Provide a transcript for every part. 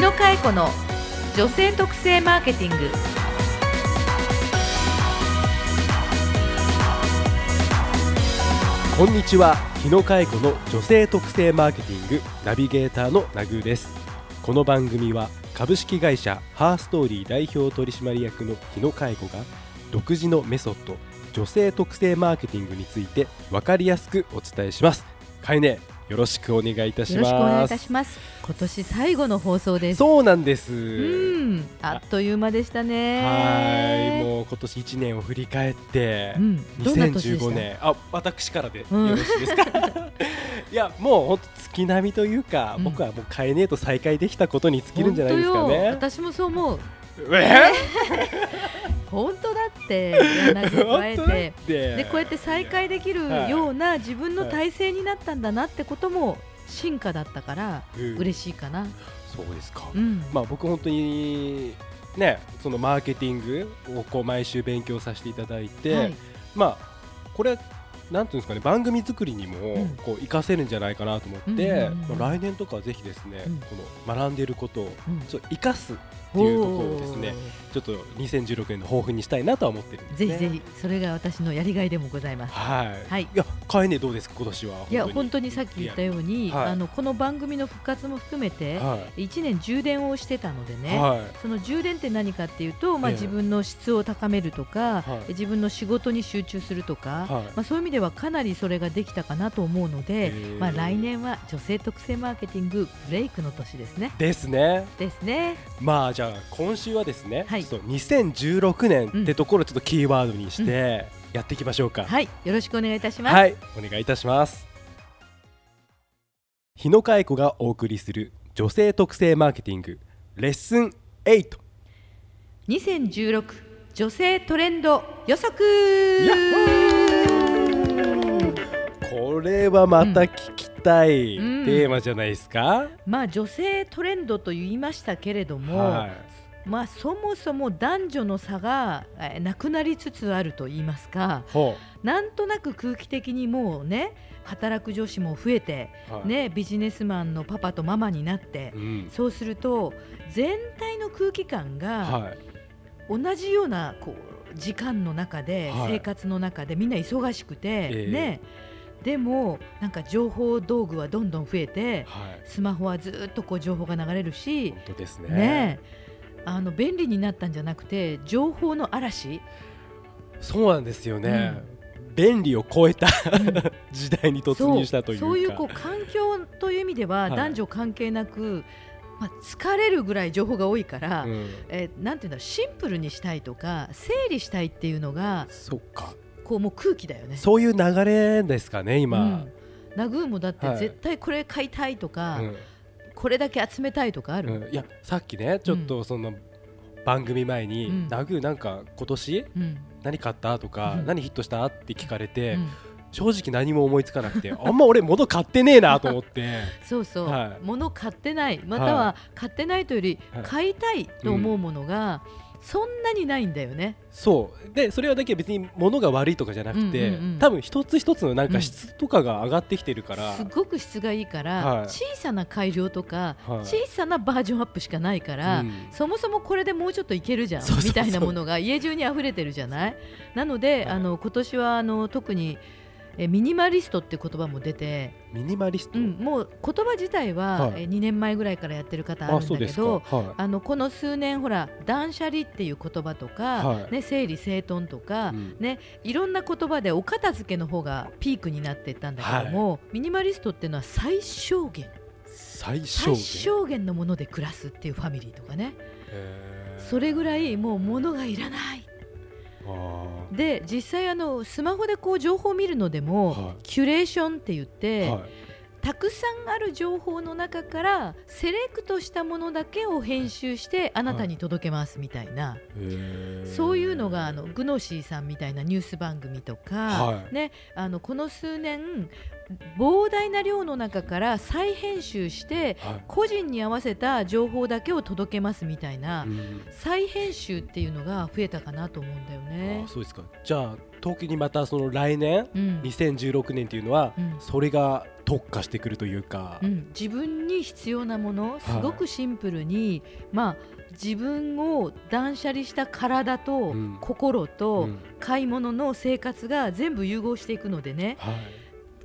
野佳恵子の女性特性マーケティング。こんにちは。日野佳恵子の女性特性マーケティングナビゲーターのナグーです。この番組は株式会社ハーストーリー代表取締役の日野佳恵子が独自のメソッド女性特性マーケティングについて分かりやすくお伝えします。かえねよろしくお願いいたしよろしくお願いいたますします。今年最後の放送です。そうなんです。うん。あっという間でしたね。はい。もう今年1年を振り返って、うん。どんな年でした？2015年。あ私からでようんろしいですか、いやもう本当月並みというか、うん。僕はもうカエネと再会できたことに尽きるんじゃないですか本当よ。ね私もそう思う。え？本当だって 柳を加えて。でこうやって再会できるはいような自分の体制になったんだなってことも進化だったからうん。嬉しいかな。そうですか、うん。まあ僕本当にねそのマーケティングをこう毎週勉強させていただいて、はい。まあこれなんていうんですかね番組作りにもうんこう活かせるんじゃないかなと思って、来年とかはぜひですね、うんこの学んでいることをうんちょ生かすっていうところをですねちょっと2016年の抱負にしたいなとは思ってるんですね。ぜひぜひそれが私のやりがいでもございます。はい。はいいや、かえねどうですか今年は。いや本当にさっき言ったように、はいあのこの番組の復活も含めては1年充電をしてたのでい。ね、はい。その充電って何かっていうと、まあ、ええ自分の質を高めるとか、はい自分の仕事に集中するとか、はいまあ、そういう意味ではかなりそれができたかなと思うので、ええまあ、来年は女性特性マーケティングブレイクの年ですね。ですね。ですね。まあじゃあ今週はですね、はいちょっと2016年ってところをちょっとキーワードにしてやっていきましょうか。はい、よろしくお願いいたします。はい、お願いいたします。日野佳恵子がお送りする女性特性マーケティングレッスン8。2016女性トレンド予測これはまた聞きたいうんテーマじゃないですか？まあ女性トレンドと言いましたけれども、はい。まあそもそも男女の差がえーなくなりつつあると言いますかほなんとなく空気的にもうね働く女子も増えて、う。はい。ね、ビジネスマンのパパとママになって、うん。そうすると全体の空気感がはい。同じようなこう時間の中で、はい生活の中でみんな忙しくて、ええねでもなんか情報道具はどんどん増えてはい。スマホはずっとこう情報が流れるし本当ですね。ねあの便利になったんじゃなくて情報の嵐、そうなんですよね。便利を超えた 時代に突入したというか。そうそういうこう環境という意味でははい男女関係なく、まあ、疲れるぐらい情報が多いから、うん。えーなんていうんだシンプルにしたいとか整理したいっていうのがそっか。こうもう空気だよね。そういう流れですかね今。うん。ナグーもだってはい。絶対これ買いたいとか、うん。これだけ集めたいとかある、うん。いやさっきねちょっとその番組前にうん「ナグーなんか今年うん。何買った?」とかうん「何ヒットした?」って聞かれてうん。正直何も思いつかなくて あんま俺物買ってねえなと思って。そうそう、はい。物買ってない。または買ってないというよりはい。買いたいと思うものがそんなにないんだよね。そう。でそれはだけ別に物が悪いとかじゃなくてうんうんうん。多分一つ一つのなんか質とかが上がってきてるから。すごく質がいいから、はい。小さな改良とか、はい。小さなバージョンアップしかないから、うん。そもそもこれでもうちょっといけるじゃんみたいなものが家中に溢れてるじゃない？なので、はい。あの今年はあの特にえミニマリストって言葉も出て、ミニマリスト？うん、もう言葉自体は、はい。え2年前ぐらいからやってる方あるんだけどはあのこの数年ほら断捨離っていう言葉とか、はい。ね、整理整頓とか、いうん。ね、いろんな言葉でお片付けの方がピークになっていったんだけども、ミニマリストっていうのは最小限。最小最限のもので暮らすっていうファミリーとかね。それぐらいもう物がいらない。あで実際あのスマホでこう情報を見るのでも、はい。キュレーションって言って、ーはいたくさんある情報の中からセレクトしたものだけを編集してあなたに届けますみたいな、へー。そういうのがあのグノシーさんみたいなニュース番組とか、はい。ね、あのこの数年膨大な量の中から再編集してはい。個人に合わせた情報だけを届けますみたいなうん。再編集っていうのが増えたかなと思うんだよね。あ。そうですか。じゃあ特にまたその来年うん。2016年っていうのは、うん。それが特化してくるというか、うん、自分に必要なものすごくシンプルに、まあ自分を断捨離した体とうん。心うとん。買い物の生活が全部融合していくのでね。はい。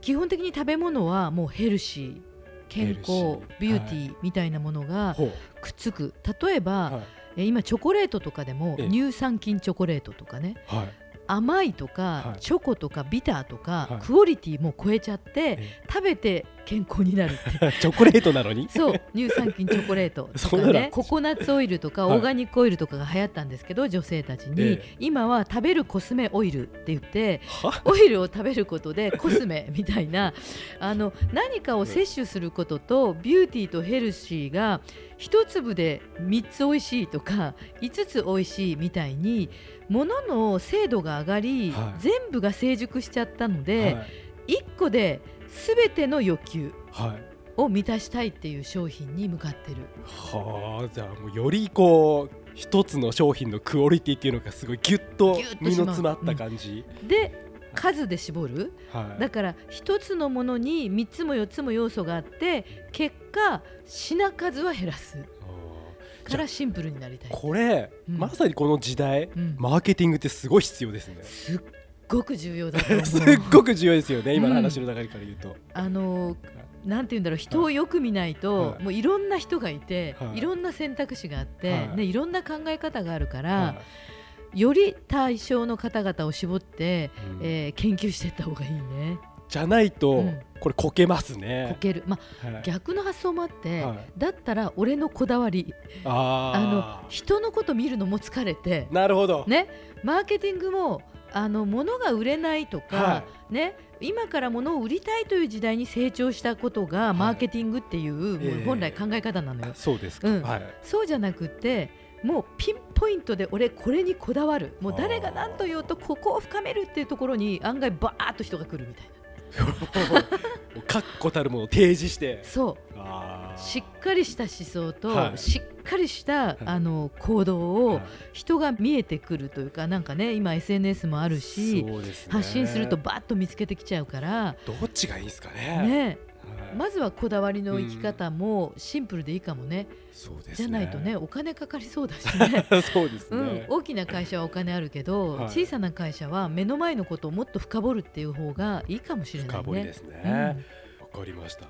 基本的に食べ物はもうヘルシー健康ビューティーみたいなものがくっつく。例えば、はい。え今チョコレートとかでもええ。乳酸菌チョコレートとかね。はい甘いとか、はい。チョコとかビターとか、はい。クオリティも超えちゃってえ食べて健康になるって。チョコレートなのに？そう乳酸菌チョコレートとかね。ココナッツオイルとかはいオーガニックオイルとかが流行ったんですけど、女性たちに、ええ。今は食べるコスメオイルって言っては？オイルを食べることでコスメみたいなあの何かを摂取することとビューティーとヘルシーが一粒で3つ美味しいとか5つ美味しいみたいに物の精度が上がり、はい。全部が成熟しちゃったので、はい。1個で全ての欲求はい。を満たしたいっていう商品に向かってる。はあじゃあもうよりこう一つの商品のクオリティっていうのがすごいギュッと身の詰まった感じ、で数で絞る。はい。だから一つのものに3つも4つも要素があって結果品数は減らす。からシンプルになりたい、これ、うん。まさにこの時代うん。マーケティングってすごい必要ですね。すっごく重要だと思う。すっごく重要ですよね今の話の流れから言うと、あのなんて言うんだろう人をよく見ないと、はい。もういろんな人がいて、はい。い、ろんな選択肢があって、はい。ね、いろんな考え方があるから、はより対象の方々を絞って、いうん。えー研究していった方がいいね。じゃないと、うん。これこけますこね、ける、まあ、はい。逆の発想もあって、はい。だったら俺のこだわり。ああの人のこと見るのも疲れてーなるほど、ね、マーケティングもあの物が売れないとか、はね、今から物を売りたいという時代に成長したことがい。マーケティングっていう、もうええ本来考え方なのよ。そうですか、うん。はい。そうじゃなくってもうピンポイントで俺これにこだわる。もう誰が何と言おうとここを深めるっていうところに案外バーッと人が来るみたいな。確固たるものを提示して。そう。あーしっかりした思想と、はい。しっかりした、い。あの行動をはい。人が見えてくるというかなんかね今 SNS もあるし、発信するとバッと見つけてきちゃうから、どっちがいいですかね。ね、はい。まずはこだわりの生き方もシンプルでいいかもね、そうですね。じゃないとねお金かかりそうだしね。そうですうん。ね、、大きな会社はお金あるけど、はい。小さな会社は目の前のことをもっと深掘るっていう方がいいかもしれないね。深掘りですね。うん。わ、かりました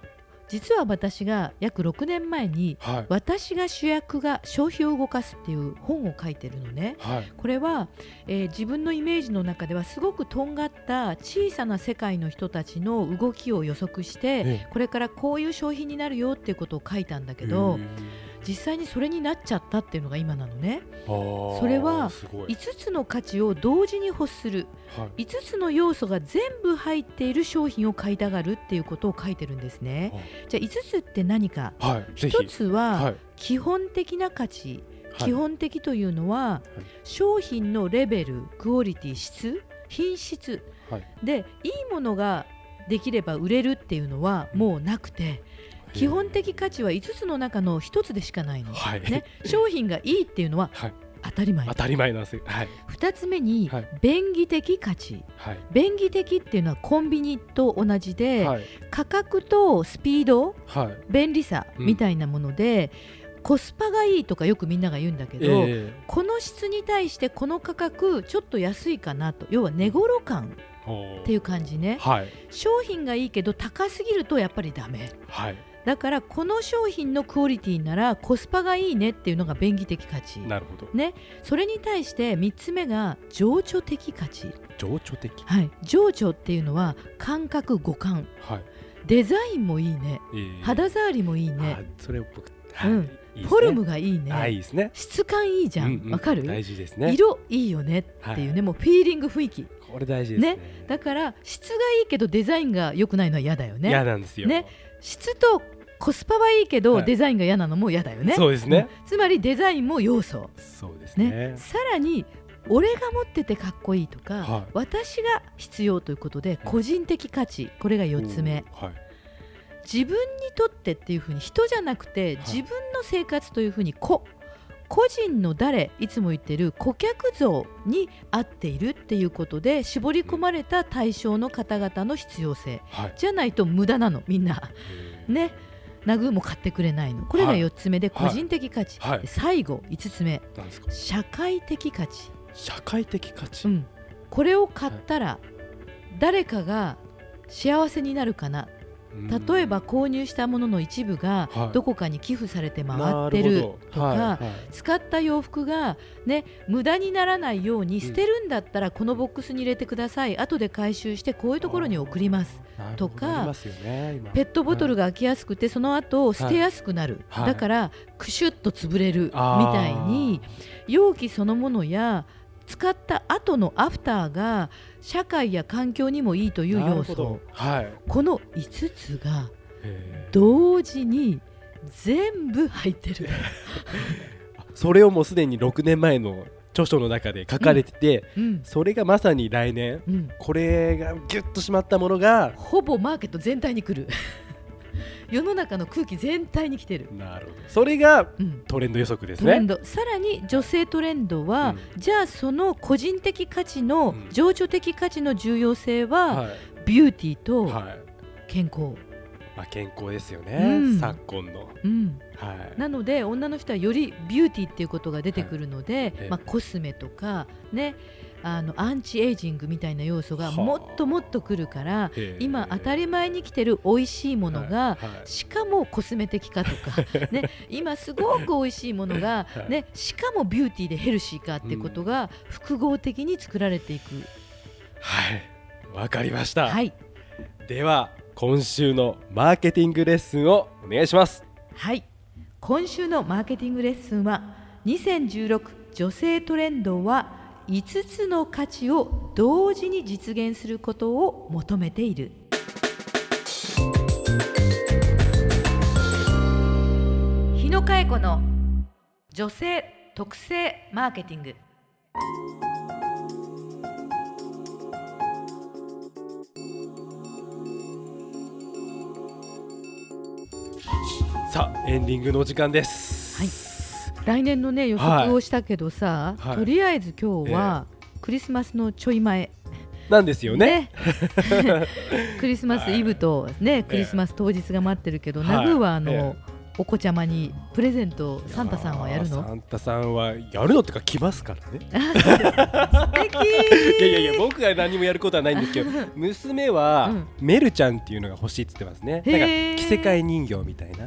実は私が約6年前にはい。私が主役が消費を動かすっていう本を書いてるのね。はい。これは、えー自分のイメージの中ではすごくとんがった小さな世界の人たちの動きを予測してええ。これからこういう商品になるよっていうことを書いたんだけど実際にそれになっちゃったっていうのが今なのね。そそれはすごい、5つの価値を同時に欲するはい。5つの要素が全部入っている商品を買いたがるっていうことを書いてるんですね。じゃあ5つって何か？はい、ぜひ。1つははい。基本的な価値。はい。基本的というのは、商品のレベルクオリティ質品質。はい。でいいものができれば売れるっていうのはもうなくて基本的価値は5つの中の1つでしかないの、はい。ね、商品がいいっていうのははい。当たり前。当たり前なんです。よはい。2つ目にはい。便宜的価値。はい。便宜的っていうのはコンビニと同じで、はい。価格とスピードはい。便利さうん。みたいなもので、コスパがいいとかよくみんなが言うんだけど、えこの質に対してこの価格ちょっと安いかなと。要は値頃感えっていう感じね。はい。商品がいいけど高すぎるとやっぱりダメ。はいだからこの商品のクオリティならコスパがいいねっていうのが便宜的価値。なるほど。ね。それに対して3つ目が情緒的価値。情緒的？はい。情緒っていうのは感覚五感。はい。デザインもいいね。ええ。肌触りもいいね。あそれを僕はい。うんいいね。フォルムがいいね、はいいいですね。質感いいじゃん。ううわ、かる？大事ですね。色いいよねっていうね、はい。もうフィーリング雰囲気。これ大事ですね。だから質がいいけどデザインが良くないのは嫌だよね。嫌なんですよ。ね。質とコスパはいいけど、はい。デザインが嫌なのも嫌だよね。そうですね。うん。つまりデザインも要素。そうですね。ね。さらに俺が持っててかっこいいとか、はい。私が必要ということで個人的価値。これが4つ目。はい。自分にとってっていうふうに人じゃなくてはい。自分の生活というふうに個個人の誰いつも言ってる顧客像に合っているっていうことで絞り込まれた対象の方々の必要性。はい。じゃないと無駄なのみんな。ねナグーも買ってくれないの。これがはい4つ目ではい。個人的価値、はい。で最後5つ目。なんですか？社会的価値、社会的価値、うん、これを買ったら誰かが幸せになるかな。うん例えば購入したものの一部がはい。どこかに寄付されて回なってるとか、使った洋服が、ね、無駄にならないようにん。捨てるんだったらこのボックスに入れてください。後で回収してこういうところに送ります。とかペットボトルが開きやすくてその後捨てやすくなる、はい。だからクシュッと潰れるみたいに容器そのものや使った後のアフターが社会や環境にもいいという要素。はい。この5つが同時に全部入ってる。それをもうすでに6年前の著書の中で書かれてて、うん。それがまさに来年うん、これがギュッとしまったものがほぼマーケット全体に来る世の中の空気全体に来てる、なるほど。それがうん、トレンド予測ですトレンね。ド。さらに女性トレンドは、じゃあその個人的価値の、うん。情緒的価値の重要性は、はい。ビューティーとはい。健康、まあ、健康ですよね、うん。昨今の。うん、はい、なので女の人はよりビューティーっていうことが出てくるので、ええ。まあ、コスメとか、ね、あのアンチエイジングみたいな要素がはあ。もっともっとくるから今当たり前に来てる美味しいものが、しかもコスメ的かとか、ね、今すごく美味しいものが、はい。ね、しかもビューティーでヘルシーかってことが複合的に作られていく。はい、わかりました。はい、では今週のマーケティングレッスンをお願いします。はい、今週のマーケティングレッスンは2016女性トレンドは5つの価値を同時に実現することを求めている日野佳恵子の女性特性マーケティングさあエンディングのお時間です。はい来年のね予測をしたけどさ、はい。とりあえず今日はクリスマスのちょい前。なんですよね。ね。クリスマスイブとね、クリスマス当日が待ってるけど、はい。ナグーはあの、えお子ちゃまにプレゼントサンタさんはやるの？サンタさんはやるのってか来ますからね。いやいやいや僕が何もやることはないんですけど 娘は、うん。メルちゃんっていうのが欲しいって言ってますね。なんか着せ替え人形みたいな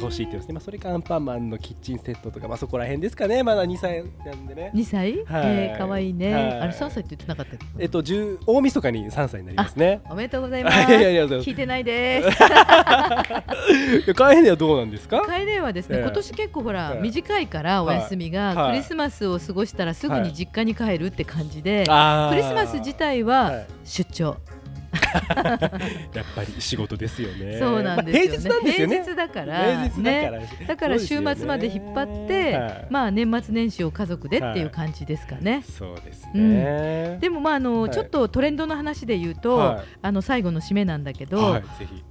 欲しいって言ってますね。まあそれかアンパンマンのキッチンセットとかまあそこら辺ですかね。まだ2歳なんでね。2歳、はい。えー、かわいいね、はい。あれ3歳って言ってなかったっけ？えっと10大晦日に3歳になりますね。おめでとうございます。聞いてないです。カエネはどうなんですか？カエネはですね、ええ。今年結構ほら、ええ。短いからお休みが、はい。クリスマスを過ごしたらすぐはい。に実家に帰るって感じで、クリスマス自体ははい。出張、やっぱり仕事ですよね。そうなんですよね、まあ平日なんですよね。平日だから平日だから。ねだから週末まで引っ張って、はいまあ年末年始を家族でっていう感じですかね。そうですね。でもまああの、はいちょっとトレンドの話で言うと、はいあの最後の締めなんだけど、はい。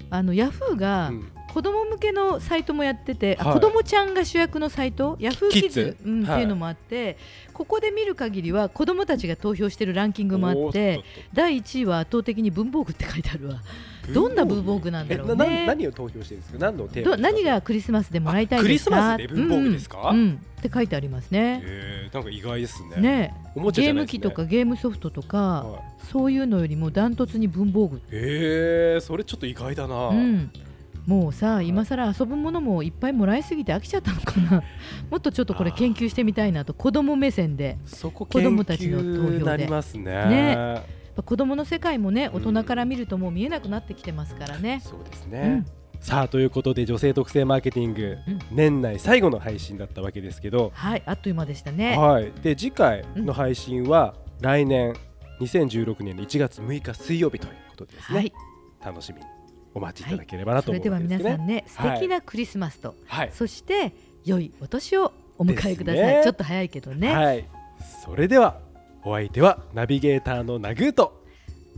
あのヤフーがうん子供向けのサイトもやってて、あはい。子供ちゃんが主役のサイト？ヤフーキッズうんはい。っていうのもあってここで見る限りは子供たちが投票してるランキングもあって第1位は圧倒的に文房具って書いてあるわ。とどんな文房具なんだろうね。何を投票してるんですか？何のテーマど何がクリスマスでもらいたいですか？あクリスマスで文房具ですか？うん。うんって書いてありますね。えー、なんか意外ですね。ね。おもちゃじゲー。ム機とかゲームソフトとか、はい。そういうのよりもダントツに文房具。えー、それちょっと意外だな。うんもうさ今更遊ぶものもいっぱいもらいすぎて飽きちゃったのかな。もっとちょっとこれ研究してみたいなと子供目線で子供たちの投票で。ね。ね。子供の世界もね大人から見るともう見えなくなってきてますからね、そうですね。うん。さあということで女性特性マーケティング、うん。年内最後の配信だったわけですけど、はいあっという間でしたね。はい、で次回の配信は来年2016年の1月6日水曜日ということでですね、はい。楽しみにお待ちいただければなと思それではうわけですね。皆さんね素はい敵なクリスマスと、はい、そして良いお年をお迎えください、ね。ちょっと早いけどね、はい、それではお相手はナビゲーターのナグーと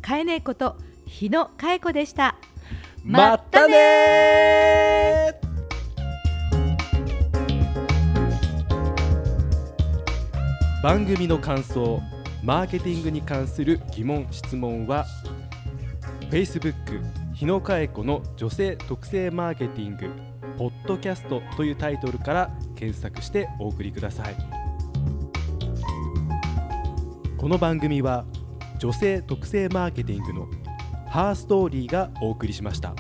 かえねえこと日野かえ子でした。またね番組の感想マーケティングに関する疑問質問は Facebook 日野佳恵子の女性特性マーケティングポッドキャストというタイトルから検索してお送りくださいこの番組は女性特性マーケティングのハーストーリーがお送りしました。